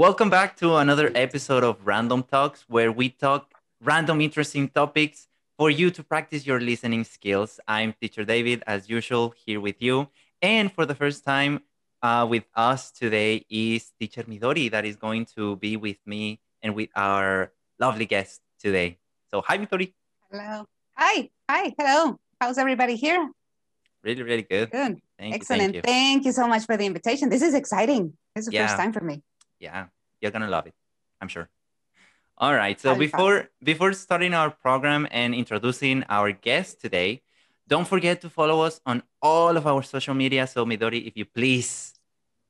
Welcome back to another episode of Random Talks, where we talk random interesting topics for you to practice your listening skills. I'm Teacher David, as usual, here with you. And for the first time uh, with us today is Teacher Midori, that is going to be with me and with our lovely guest today. So, hi, Midori. Hello. Hi. Hi. Hello. How's everybody here? Really, really good. Good. Thank Excellent. You, thank, you. thank you so much for the invitation. This is exciting. This is the Yeah. first time for me. Yeah you're gonna love it i'm sure. All right so I'll before before starting our program and introducing our guest today don't forget to follow us on all of our social media. So midori if you please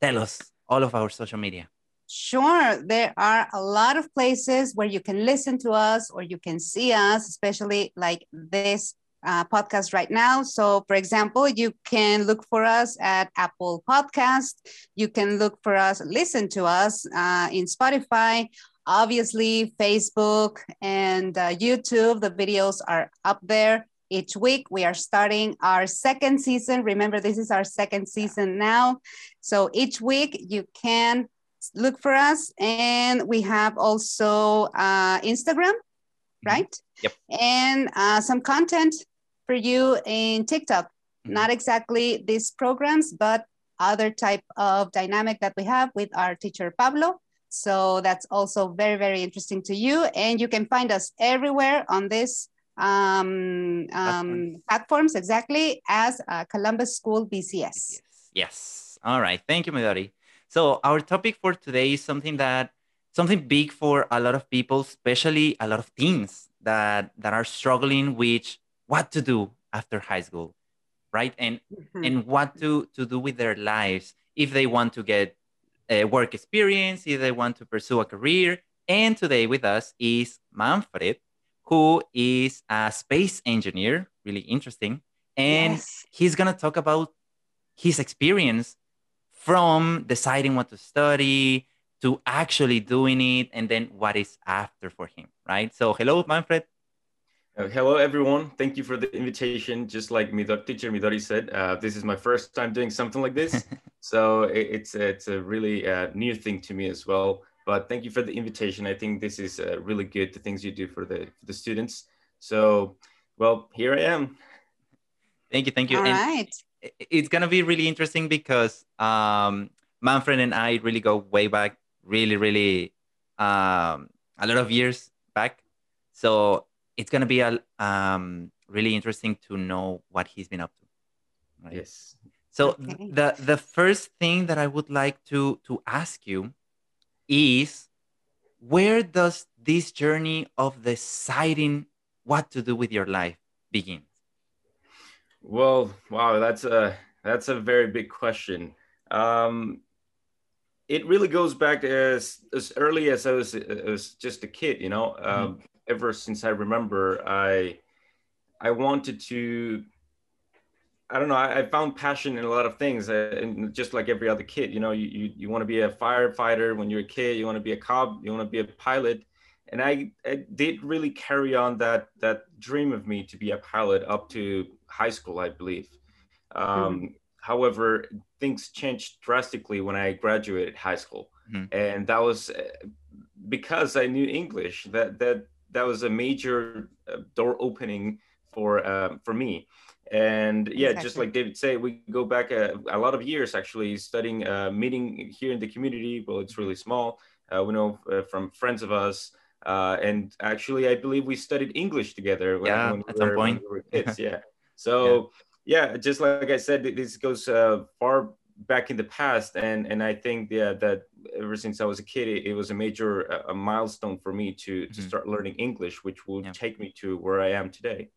tell us all of our social media. Sure. There are a lot of places where you can listen to us or you can see us, especially like this uh, podcast right now. So, for example, you can look for us at Apple Podcast. You can look for us, listen to us uh, in Spotify, obviously Facebook and uh, YouTube. The videos are up there each week. We are starting our second season. Remember, this is our second season now. So each week you can look for us and we have also uh, instagram right Yep. and uh, some content for you in tiktok. Mhm. not exactly these programs but other type of dynamic that we have with our teacher pablo. So that's also very very interesting to you. And you can find us everywhere on this um, um, platforms. exactly as uh, columbus school bcs yes yes. All right. Thank you midori. So our topic for today is something that something big for a lot of people especially a lot of teens that that are struggling with what to do after high school right? And Mhm. and what to to do with their lives if they want to get a work experience if they want to pursue a career. And today with us is manfred who is a space engineer really interesting. And Yes. he's gonna talk about his experience from deciding what to study to actually doing it and then what is after for him right? So hello manfred hello, everyone. Thank you for the invitation. Just like Midori, teacher Midori said, uh, this is my first time doing something like this, so it, it's it's a really uh, new thing to me as well. But thank you for the invitation. I think this is uh, really good. The things you do for the for the students. So, well, here I am. thank you thank you All And- right. it's gonna be really interesting because um, Manfred and I really go way back, really, really um, a lot of years back. So it's gonna be a um, really interesting to know what he's been up to. right? Yes. So Okay. the the first thing that I would like to to ask you is where does this journey of deciding what to do with your life begin? Well, wow, that's a that's a very big question. Um, it really goes back as as early as I was, as just a kid. You know, um, ever since I remember, I I wanted to. I don't know. I, I found passion in a lot of things, uh, and just like every other kid, you know, you you, you want to be a firefighter when you're a kid. You want to be a cop. You want to be a pilot. And I, I did really carry on that that dream of me to be a pilot up to high school, I believe. Um, However, things changed drastically when I graduated high school, Mhm. and that was uh, because I knew English. That that that was a major uh, door opening for uh, for me. And yeah, just like David said, we go back a, a lot of years actually studying, uh, meeting here in the community. Well, it's really small. Uh, we know uh, from friends of us. Uh, and actually, I believe we studied English together when, Yeah, when we at some were, point. we were kids. Yeah. So yeah, just like I said, this goes uh, far back in the past, and and I think yeah that ever since I was a kid, it, it was a major uh, a milestone for me to to Mhm. start learning English, which will Yeah. take me to where I am today.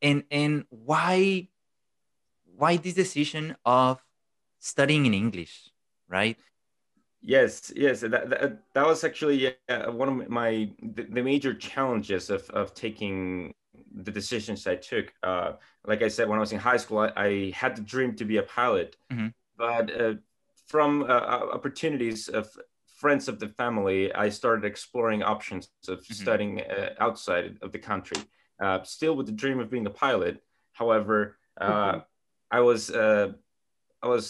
And and why why this decision of studying in English, right? Yes, yes, that, that, that was actually yeah, one of my the, the major challenges of of taking the decisions I took. Uh, like I said, when I was in high school, I, I had the dream to be a pilot, Mhm. But uh, from uh, opportunities of friends of the family, I started exploring options of Mhm. studying uh, outside of the country. Uh, still with the dream of being a pilot. However, uh, Mhm. I was uh, I was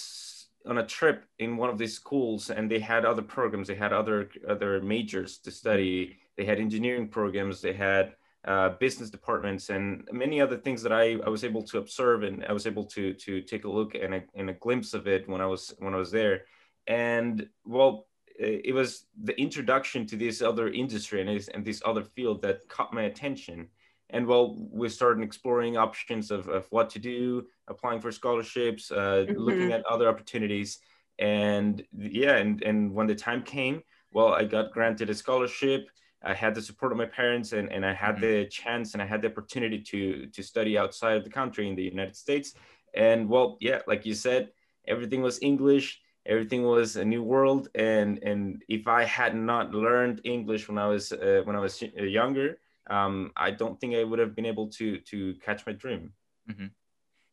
on a trip in one of these schools and they had other programs they had other other majors to study they had engineering programs they had uh, business departments and many other things that I, I was able to observe and I was able to to take a look and a, and a glimpse of it when I was when I was there. And well it was the introduction to this other industry and this, and this other field that caught my attention. And well we started exploring options of, of what to do applying for scholarships uh, mm-hmm. looking at other opportunities. And yeah and, and when the time came well i got granted a scholarship i had the support of my parents and, and i had mm-hmm. the chance and i had the opportunity to to study outside of the country in the united states and well yeah like you said everything was english everything was a new world and and if i had not learned english when i was uh, when i was younger um, I don't think I would have been able to to catch my dream. Mm-hmm.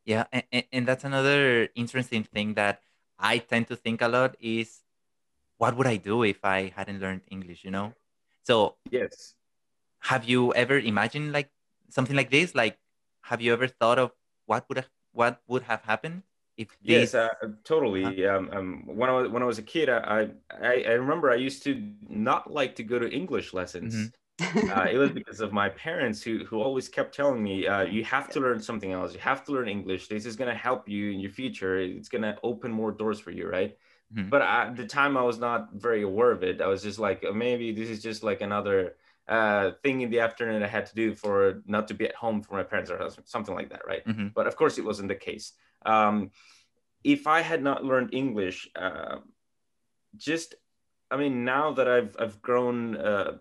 Yeah, and, and that's another interesting thing that I tend to think a lot is, what would I do if I hadn't learned English? You know, so yes. Have you ever imagined like something like this? Like, have you ever thought of what would have what would have happened if yes, uh, totally. Um, um, when I was when I was a kid, I, I I remember I used to not like to go to English lessons. Mm-hmm uh, it was because of my parents who who always kept telling me, uh, "You have to learn something else. You have to learn English. This is going to help you in your future. It's going to open more doors for you, right?" Mm-hmm. But at the time, I was not very aware of it. I was just like, oh, maybe this is just like another uh, thing in the afternoon I had to do for not to be at home for my parents or something like that, right? Mm-hmm. But of course, it wasn't the case. Um, if I had not learned English, uh, just I mean, now that I've I've grown uh,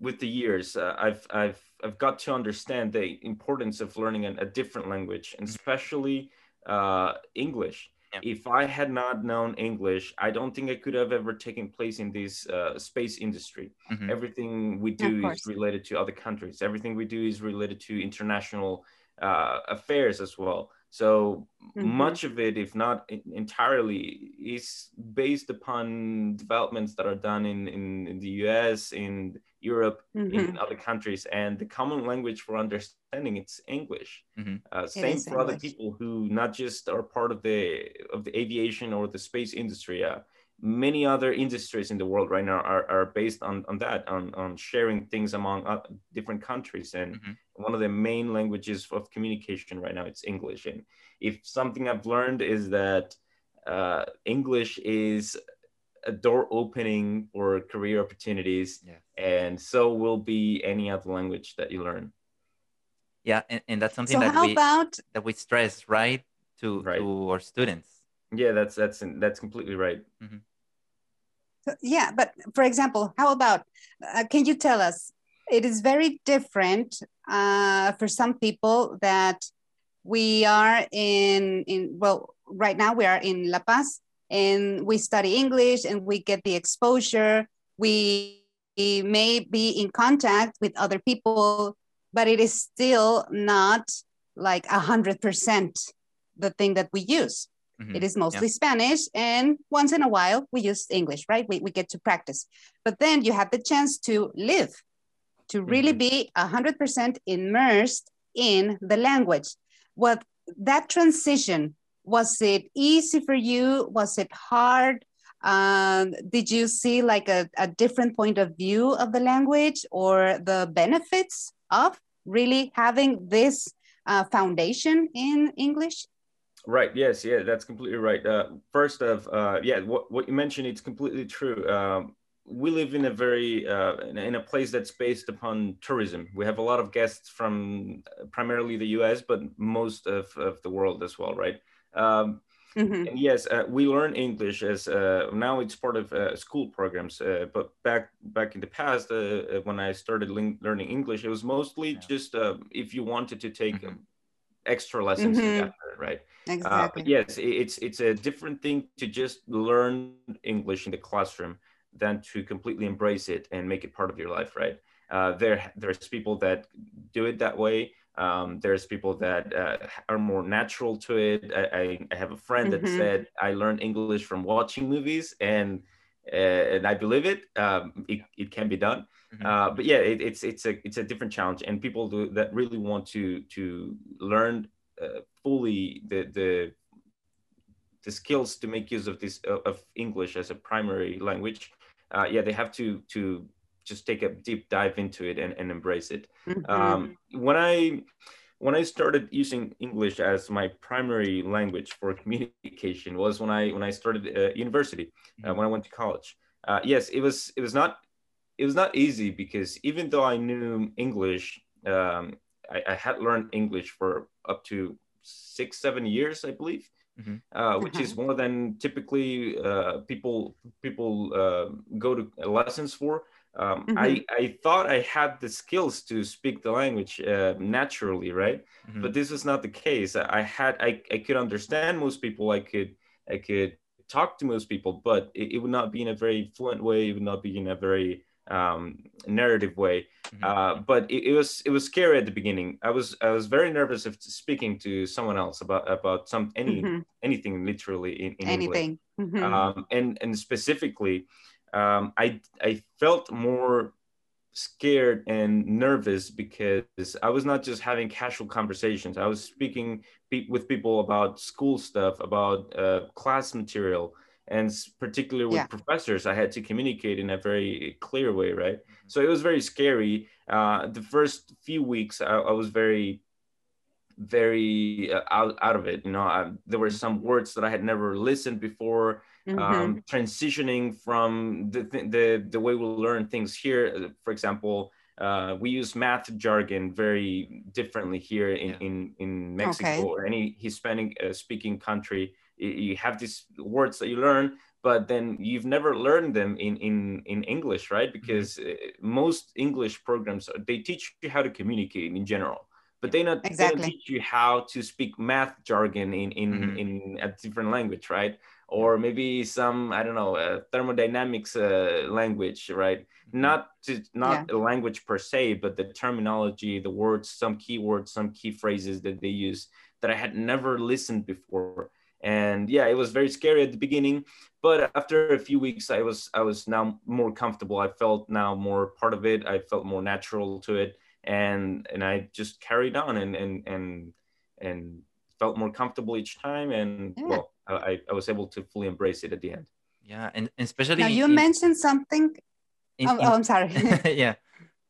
with the years, uh, I've I've I've got to understand the importance of learning a, a different language, and mm-hmm. especially uh, English. Yeah. If I had not known English, I don't think I could have ever taken place in this uh, space industry. Mm-hmm. Everything we do is related to other countries. Everything we do is related to international uh, affairs as well. So mm-hmm. much of it, if not entirely, is based upon developments that are done in, in, in the US, in Europe, mm-hmm. in other countries. And the common language for understanding it's English. Mm-hmm. Uh, same for English. other people who not just are part of the of the aviation or the space industry. Uh, many other industries in the world right now are, are based on, on that on, on sharing things among uh, different countries and mm-hmm. one of the main languages of communication right now it's english and if something i've learned is that uh, english is a door opening or career opportunities yeah. and so will be any other language that you learn yeah and, and that's something so that we about... that we stress right to right. to our students yeah that's that's that's completely right mm-hmm yeah, but for example, how about, uh, can you tell us, it is very different uh, for some people that we are in, in, well, right now we are in La Paz and we study English and we get the exposure. We may be in contact with other people, but it is still not like a hundred percent the thing that we use. Mm-hmm. It is mostly yeah. Spanish, and once in a while we use English, right? We, we get to practice. But then you have the chance to live, to really mm-hmm. be 100% immersed in the language. What that transition was it easy for you? Was it hard? Um, did you see like a, a different point of view of the language or the benefits of really having this uh, foundation in English? Right. Yes. Yeah. That's completely right. Uh, first of, uh, yeah, what, what you mentioned, it's completely true. Um, we live in a very uh, in a place that's based upon tourism. We have a lot of guests from primarily the U.S., but most of, of the world as well, right? Um, mm-hmm. And yes, uh, we learn English as uh, now it's part of uh, school programs. Uh, but back back in the past, when I started learning English, it was mostly yeah. just if you wanted to take mm-hmm. extra lessons, mm-hmm. right? Uh, exactly. Uh, yes, it's it's a different thing to just learn English in the classroom than to completely embrace it and make it part of your life, right? Uh, there there's people that do it that way. Um, there's people that uh, are more natural to it. I, I have a friend that mm-hmm. said I learned English from watching movies, and uh, and I believe it. Um, it, it can be done. Mm-hmm. Uh, but yeah, it, it's it's a it's a different challenge, and people do, that really want to to learn uh, fully the the the skills to make use of this of English as a primary language, uh, yeah, they have to to just take a deep dive into it and, and embrace it. Mm-hmm. Um, when I when I started using English as my primary language for communication was when I when I started uh, university, uh, mm-hmm. when I went to college. Uh, yes, it was it was not it was not easy because even though I knew English, um, I, I, had learned English for up to six seven years, I believe. Mm-hmm. Uh, which is more than typically uh, people people uh, go to lessons for. Um, mm-hmm. I, I thought I had the skills to speak the language uh, naturally, right? Mm-hmm. But this was not the case. I had I, I could understand most people. I could I could talk to most people, but it, it would not be in a very fluent way. It would not be in a very um, narrative way. Mm-hmm. Uh, but it, it, was it was scary at the beginning. I was I was very nervous of speaking to someone else about about some any mm-hmm. anything literally in, in anything. Mm-hmm. Um, and and specifically, um, I I felt more scared and nervous because I was not just having casual conversations. I was speaking pe- with people about school stuff, about uh, class material, and particularly with yeah. professors, I had to communicate in a very clear way, right? So it was very scary. Uh, the first few weeks, I, I was very very uh, out, out of it you know I, there were some words that i had never listened before mm-hmm. um, transitioning from the, the the way we learn things here for example uh, we use math jargon very differently here in, yeah. in, in Mexico okay. or any Hispanic uh, speaking country. You have these words that you learn, but then you've never learned them in, in, in English, right? Mm-hmm. Because mm-hmm. most English programs, they teach you how to communicate in general but they not exactly. they don't teach you how to speak math jargon in in mm-hmm. in a different language right or maybe some i don't know uh, thermodynamics uh, language right mm-hmm. not to not yeah. a language per se but the terminology the words some keywords some key phrases that they use that i had never listened before and yeah it was very scary at the beginning but after a few weeks i was i was now more comfortable i felt now more part of it i felt more natural to it and and I just carried on and and and and felt more comfortable each time and yeah. well I, I was able to fully embrace it at the end. Yeah and, especially now you in, mentioned something. In, oh, in, oh i'm sorry. Yeah.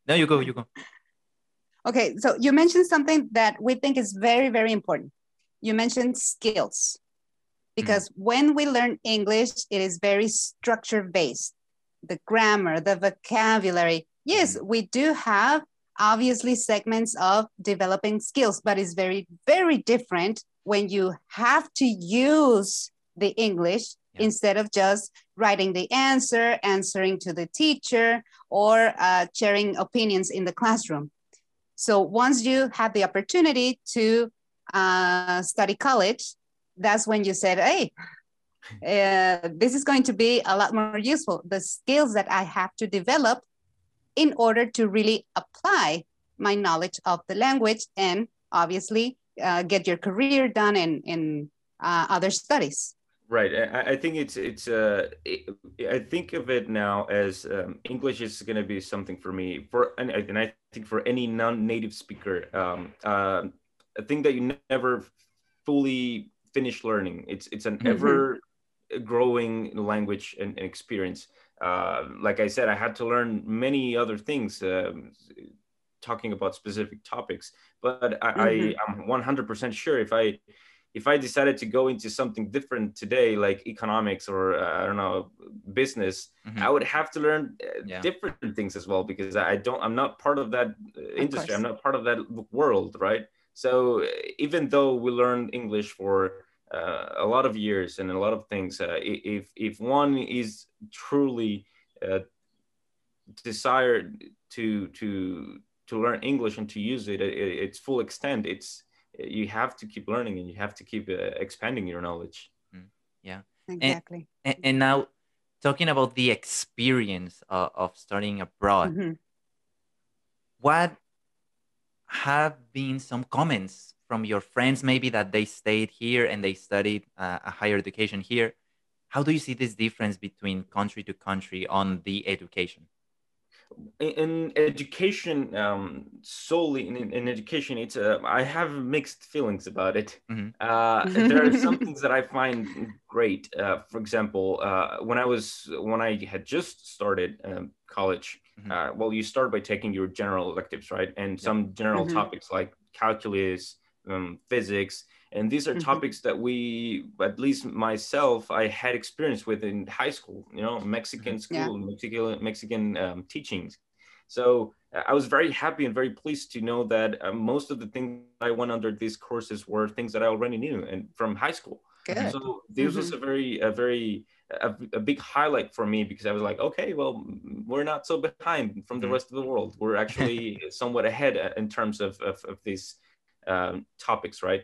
No you go you go. Okay so you mentioned something that we think is very very important. You mentioned skills. Because mm-hmm. when we learn english it is very structure based the grammar the vocabulary. Yes mm-hmm. we do have obviously segments of developing skills, but it's very, very different when you have to use the English yeah. instead of just writing the answer, answering to the teacher, or uh, sharing opinions in the classroom. So once you have the opportunity to uh, study college, that's when you said, hey, uh, this is going to be a lot more useful. The skills that I have to develop in order to really apply my knowledge of the language and obviously uh, get your career done in, in uh, other studies. Right. I, I think it's, it's, uh, it, I think of it now as um, English is going to be something for me for, and, and I think for any non-native speaker, um, uh, a thing that you never fully finish learning. It's, it's an mm-hmm. ever growing language and, and experience. Uh, like I said, I had to learn many other things um, talking about specific topics. But I, mm-hmm. I, am 100% sure if I if I decided to go into something different today, like economics or uh, I don't know business, mm-hmm. I would have to learn uh, yeah. different things as well because I don't. I'm not part of that uh, industry. I'm not part of that world, right? So even though we learn English for uh, a lot of years and a lot of things. Uh, if if one is truly uh, desired to to to learn English and to use it at its full extent, it's you have to keep learning and you have to keep uh, expanding your knowledge. Mm, yeah, exactly. And, and, now, talking about the experience of, of studying abroad, mm-hmm. what have been some comments from your friends maybe that they stayed here and they studied uh, a higher education here how do you see this difference between country to country on the education in education um, solely in, in education it's uh, i have mixed feelings about it Mhm. uh, there are some things that i find great uh, for example uh, when i was when i had just started um, college Mhm. uh, well you start by taking your general electives right and some general Mhm. topics like calculus um, physics and these are Mhm. topics that we at least myself i had experience with in high school you know mexican Yeah. school mexican mexican um, teachings so uh, i was very happy and very pleased to know that uh, most of the things i went under these courses were things that i already knew and from high school Good. so this was a very a very a, a big highlight for me because i was like okay well we're not so behind from the Mhm. rest of the world we're actually somewhat ahead uh, in terms of of, of these um, topics right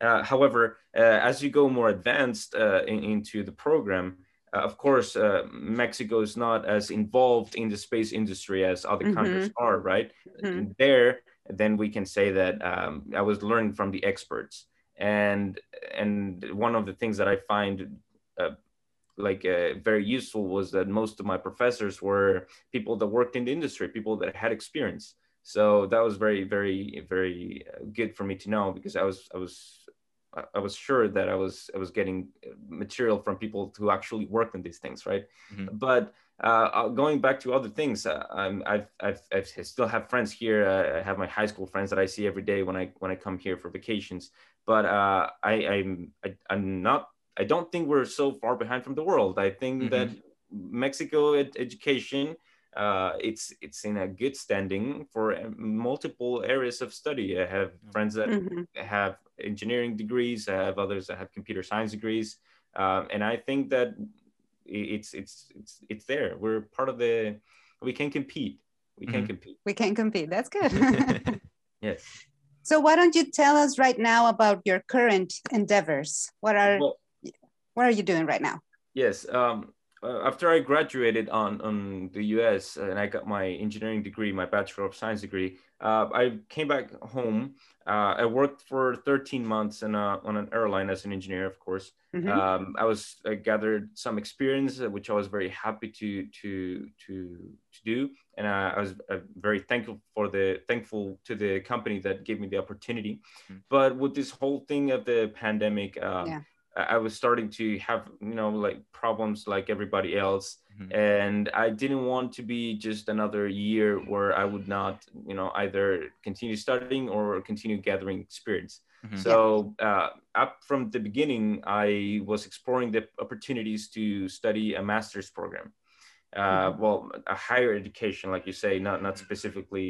uh, however, uh, as you go more advanced uh, in, into the program, uh, of course, uh, Mexico is not as involved in the space industry as other Mhm. countries are, right? Mhm. There, then we can say that um, I was learning from the experts, and and one of the things that I find uh, like uh, very useful was that most of my professors were people that worked in the industry, people that had experience. So that was very, very, very uh, good for me to know because I was, I was, I- I was sure that I was, I was getting uh, material from people who actually worked in these things, right? Mhm. But uh, uh, going back to other things, uh, I'm, I've, I've, I've, still have friends here. Uh, I have my high school friends that I see every day when I, when I come here for vacations. But uh, I, I'm, I, I'm not. I don't think we're so far behind from the world. I think Mhm. that Mexico ed- education uh, it's it's in a good standing for uh, multiple areas of study. I have friends that Mhm. have engineering degrees. I have others that have computer science degrees, um, and I think that it's it's it's it's there. We're part of the. We can compete. We can Mhm. compete. We can compete. That's good. Yes. so why don't you tell us right now about your current endeavors? What are Well, what are you doing right now? Yes. Um, uh, after I graduated on, on the US and I got my engineering degree, my Bachelor of Science degree, uh, I came back home. Uh, I worked for 13 months in a, on an airline as an engineer, of course. Mhm. Um, I was I gathered some experience, uh, which I was very happy to to to to do, and uh, I was uh, very thankful for the thankful to the company that gave me the opportunity. Mm. But with this whole thing of the pandemic, um, Yeah. I was starting to have you know like problems like everybody else, Mhm. and I didn't want to be just another year where I would not you know either continue studying or continue gathering experience. Mhm. So uh, up from the beginning, I was exploring the opportunities to study a master's program. Uh, Mhm. Well, a higher education, like you say, not not specifically.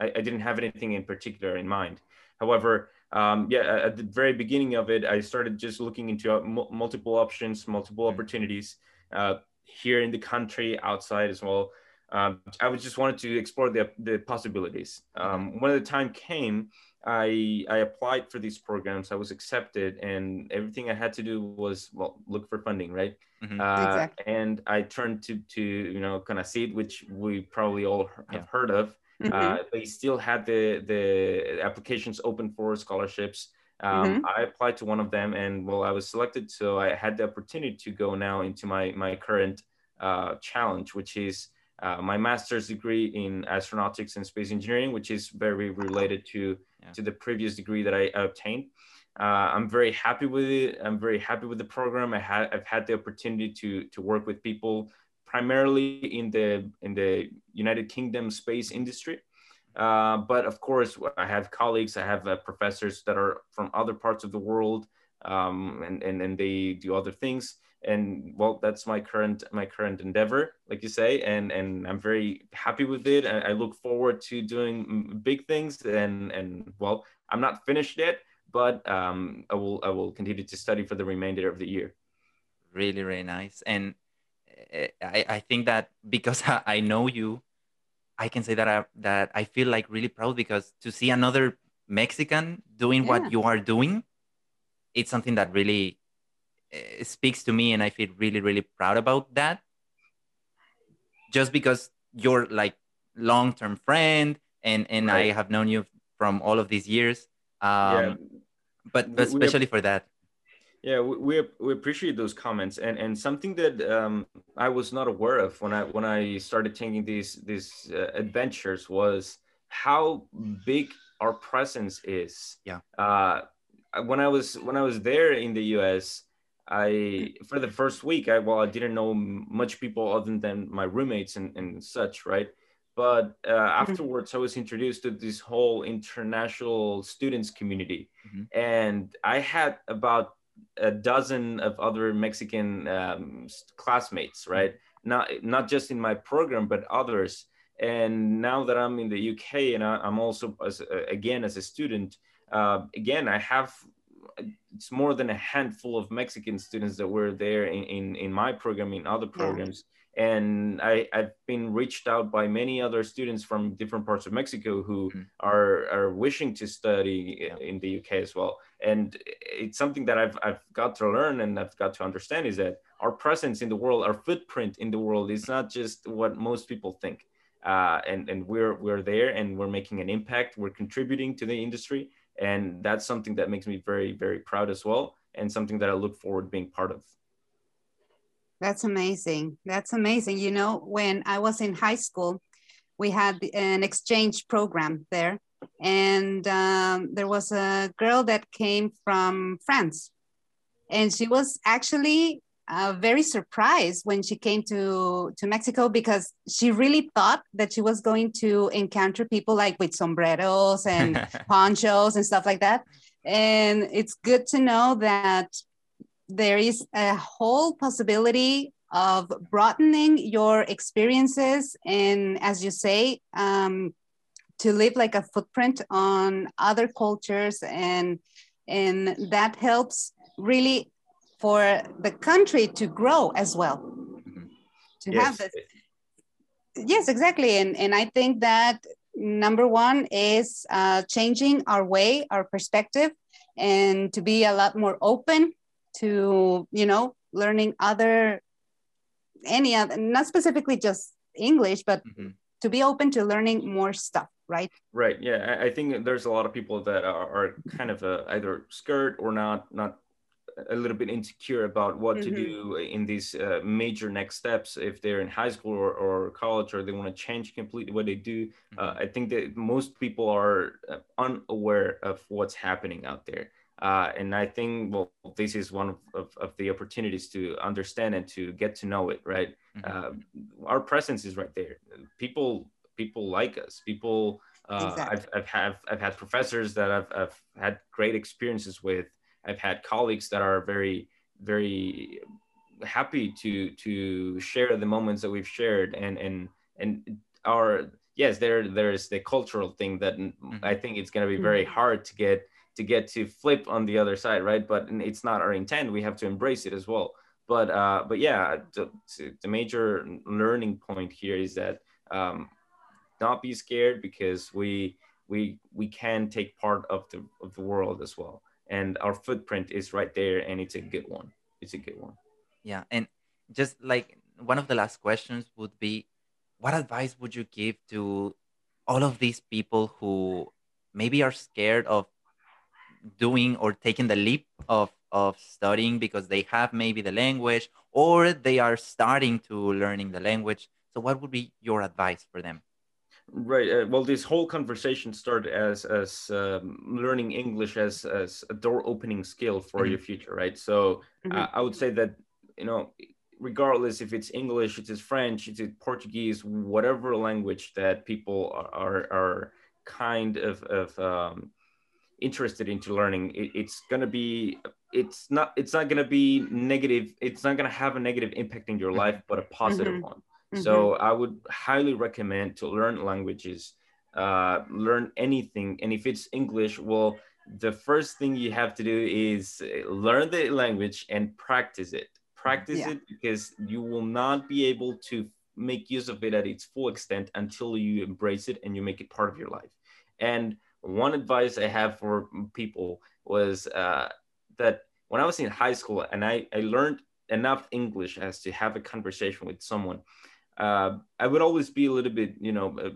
I, I didn't have anything in particular in mind. However, um, yeah, at- at the very beginning of it, I started just looking into uh, mul- multiple options, multiple Mhm. opportunities uh, here in the country, outside as well. Um, I was just wanted to explore the the possibilities. Um, when the time came, I I applied for these programs. I was accepted, and everything I had to do was well look for funding, right? Mhm. Uh, Exactly. And I turned to to you know CONACYT, which we probably all have Yeah. heard of. Mhm. Uh, they still had the the applications open for scholarships. Um, Mhm. I applied to one of them, and well, I was selected, so I had the opportunity to go now into my my current uh, challenge, which is uh, my master's degree in astronautics and space engineering, which is very related to Yeah. to the previous degree that I obtained. Uh, I'm very happy with it. I'm very happy with the program. I had I've had the opportunity to to work with people primarily in the in the United Kingdom space industry. Uh, but of course, I have colleagues, I have uh, professors that are from other parts of the world, um, and, and and they do other things. And well, that's my current my current endeavor, like you say, and and I'm very happy with it. And I look forward to doing big things. And and well, I'm not finished yet, but um, I will I will continue to study for the remainder of the year. really really nice and i i think that because i know you i can say that i that i feel like really proud because to see another mexican doing Yeah. what you are doing it's something that really uh, speaks to me and i feel really really proud about that. Just because you're like long-term friend and and i have known you from all of these years um yeah, but, but we have- especially for that Yeah, we, we, appreciate those comments, and and something that um, I was not aware of when I when I started taking these these uh, adventures was how big our presence is. Yeah. Uh, when I was when I was there in the U.S., I for the first week, I well, I didn't know much people other than my roommates and, and such, right? But uh, Mm-hmm. afterwards, I was introduced to this whole international students community, Mhm. and I had about a dozen of other Mexican um, classmates, right? Not not just in my program, but others. And now that I'm in the UK and I, I'm also as a- again as a student, uh, again I have it's more than a handful of Mexican students that were there in in, in my program, in other programs. And I, I've been reached out by many other students from different parts of Mexico who Mhm. are, are wishing to study in the UK as well. And it's something that I've, I've got to learn and I've got to understand is that our presence in the world, our footprint in the world is not just what most people think. Uh, and, and we're, we're there and we're making an impact. We're contributing to the industry. And that's something that makes me very, very proud as well. And something that I look forward being part of. That's amazing. That's amazing. You know, when I was in high school, we had an exchange program there, and um, there was a girl that came from France, and she was actually uh, very surprised when she came to to Mexico because she really thought that she was going to encounter people like with sombreros and ponchos and stuff like that. And it's good to know that there is a whole possibility of broadening your experiences and as you say um, to leave like a footprint on other cultures and and that helps really for the country to grow as well Mhm. to have Yes. this yes exactly and and i think that number one is uh, changing our way our perspective and to be a lot more open to you know learning other any other not specifically just english but Mhm. To be open to learning more stuff right Right. Yeah. I, think there's a lot of people that are, are kind of uh, either scared or not, not a little bit insecure about what to Mhm. do in these uh, major next steps if they're in high school or, or college or they want to change completely what they do. Uh, I think that most people are uh, unaware of what's happening out there. Uh, and I think, well, this is one of, of, of the opportunities to understand and to get to know it, right? Mhm. Uh, our presence is right there. People, people like us. People, uh, Exactly. I've, I've, have, I've had professors that I've, I've had great experiences with. I've had colleagues that are very, very happy to to share the moments that we've shared and and and our yes there there's the cultural thing that I think it's going to be very hard to get to get to flip on the other side right but it's not our intent we have to embrace it as well but uh but yeah the, the major learning point here is that um not be scared because we we we can take part of the of the world as well. And our footprint is right there and it's a good one. It's a good one. Yeah, and just like one of the last questions would be, what advice would you give to all of these people who maybe are scared of doing or taking the leap of of studying because they have maybe the language or they are starting to learning the language? So, what would be your advice for them? Right. Uh, well, this whole conversation started as as um, learning English as as a door opening skill for Mhm. your future, right? So Mhm. uh, I would say that you know, regardless if it's English, it's French, it's Portuguese, whatever language that people are are, are kind of of um, interested into learning, it, it's gonna be it's not it's not gonna be negative. It's not gonna have a negative impact in your Mhm. life, but a positive Mhm. one. Mm-hmm. So I would highly recommend to learn languages, uh, learn anything. And if it's English, well, the first thing you have to do is uh, learn the language and practice it. Practice Yeah. it because you will not be able to make use of it at its full extent until you embrace it and you make it part of your life. And one advice I have for people was uh, that when I was in high school and I, I learned enough English as to have a conversation with someone, uh, I would always be a little bit, you know, uh,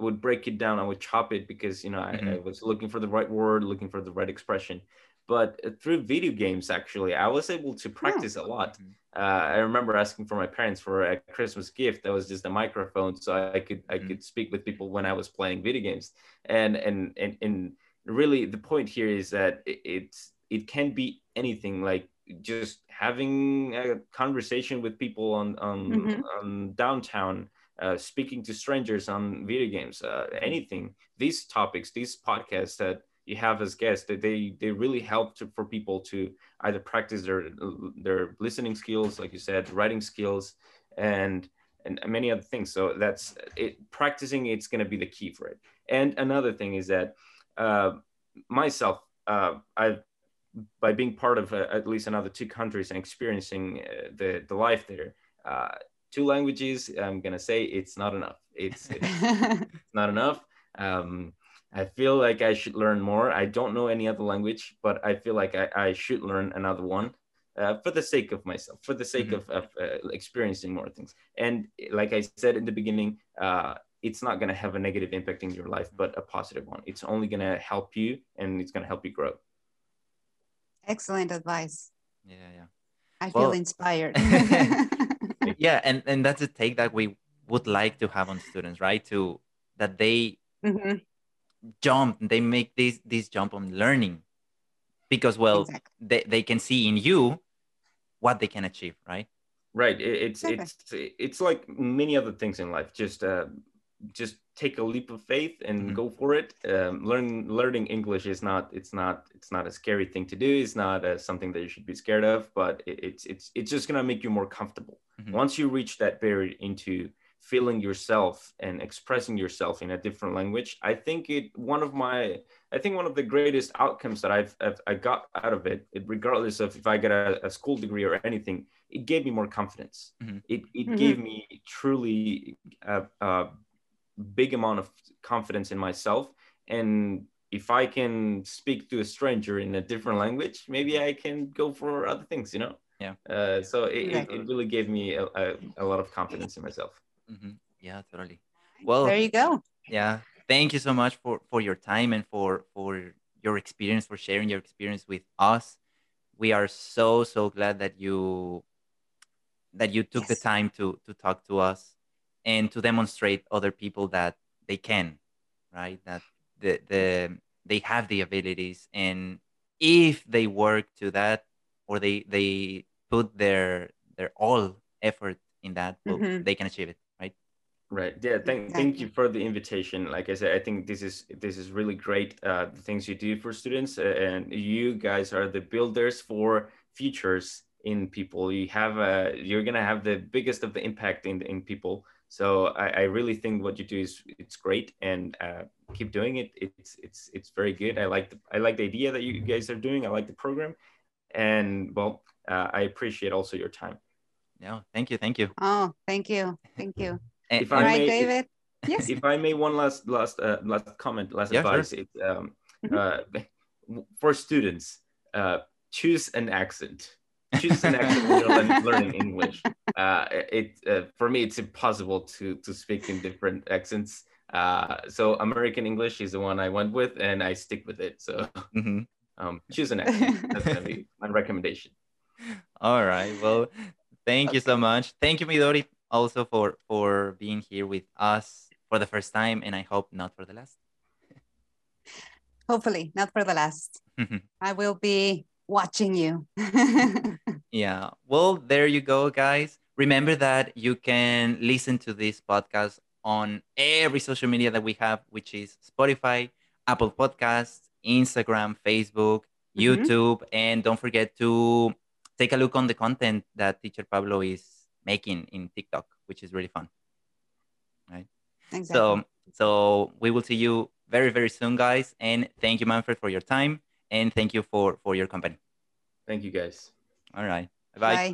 I would break it down. I would chop it because, you know, I, I Mhm. was looking for the right word, looking for the right expression. but through video games actually i was able to practice a lot Mhm. uh, i remember asking for my parents for a christmas gift that was just a microphone so i could i Mhm. could speak with people when i was playing video games and and and, and really the point here is that it's it can be anything like just having a conversation with people on on, Mhm. on downtown uh, speaking to strangers on video games uh, anything. These topics these podcasts that you have as guests that they they really help to, for people to either practice their their listening skills like you said writing skills and and many other things. So that's it practicing it's going to be the key for it. And another thing is that uh, myself uh, i've by being part of uh, at least another two countries and experiencing uh, the the life there uh, two languages i'm going to say it's not enough it's, it's it's not enough. Um, I feel like I should learn more. I don't know any other language, but I feel like I, I should learn another one uh, for the sake of myself, for the sake Mhm. of, of uh, experiencing more things. And like I said in the beginning, uh, it's not going to have a negative impact in your life, but a positive one. It's only going to help you and it's going to help you grow. Excellent advice. Yeah, yeah. I feel inspired. yeah and and that's a take that we would like to have on students right to that they Mhm, jump they make this this jump on learning because well exactly. they, they can see in you what they can achieve right Right. It, it's Okay. it's it's like many other things in life. Just uh, just take a leap of faith and Mhm. go for it. Um, learn learning English is not it's not it's not a scary thing to do. It's not uh, something that you should be scared of. But it, it's it's it's just gonna make you more comfortable. Mhm. Once you reach that barrier into feeling yourself and expressing yourself in a different language, I think it one of my I think one of the greatest outcomes that I've, I've I got out of it, it, regardless of if I get a, a school degree or anything, it gave me more confidence. Mhm. It it Mhm. gave me truly a, a big amount of confidence in myself, and if I can speak to a stranger in a different language, maybe I can go for other things, you know. Yeah. Uh, so it, it, it really gave me a, a, a lot of confidence in myself. Mhm. yeah totally well there you go. yeah thank you so much for for your time and for for your experience for sharing your experience with us we are so so glad that you that you took the time to to talk to us and to demonstrate other people that they can right that the the they have the abilities and if they work to that or they they put their their all effort in that well, Mhm. they can achieve it right Right. Yeah. Thank thank you for the invitation. Like I said, I think this is this is really great. Uh, the things you do for students, uh, and you guys are the builders for futures in people. You have a you're gonna have the biggest of the impact in in people. So I, I really think what you do is it's great, and uh, keep doing it. It's it's it's very good. I like the I like the idea that you guys are doing. I like the program, and well, uh, I appreciate also your time. no thank you thank you Oh, thank you. Thank you. And- If All I right, may- David. Yes. if I may, one last last uh, last comment, last Yeah, sure. advice. It's um, Mhm. uh, for students, uh, choose an accent. Choose an accent when you're learning English. Uh, it uh, for me, it's impossible to to speak in different accents. Uh, so American English is the one I went with, and I stick with it. So Mhm. um, choose an accent. That's gonna be my recommendation. All right. Well, thank you so much. Thank you, Midori, also for for being here with us for the first time, and I hope not for the last. Hopefully, not for the last. I will be watching you. yeah. Well, there you go, guys. Remember that you can listen to this podcast on every social media that we have, which is Spotify, Apple Podcasts, Instagram, Facebook, Mhm. YouTube, and don't forget to take a look on the content that Teacher Pablo is making in TikTok, which is really fun. Right. Exactly. So, so we will see you very, very soon, guys. And thank you, Manfred, for your time, and thank you for for your company. Thank you, guys. All right, bye. Bye.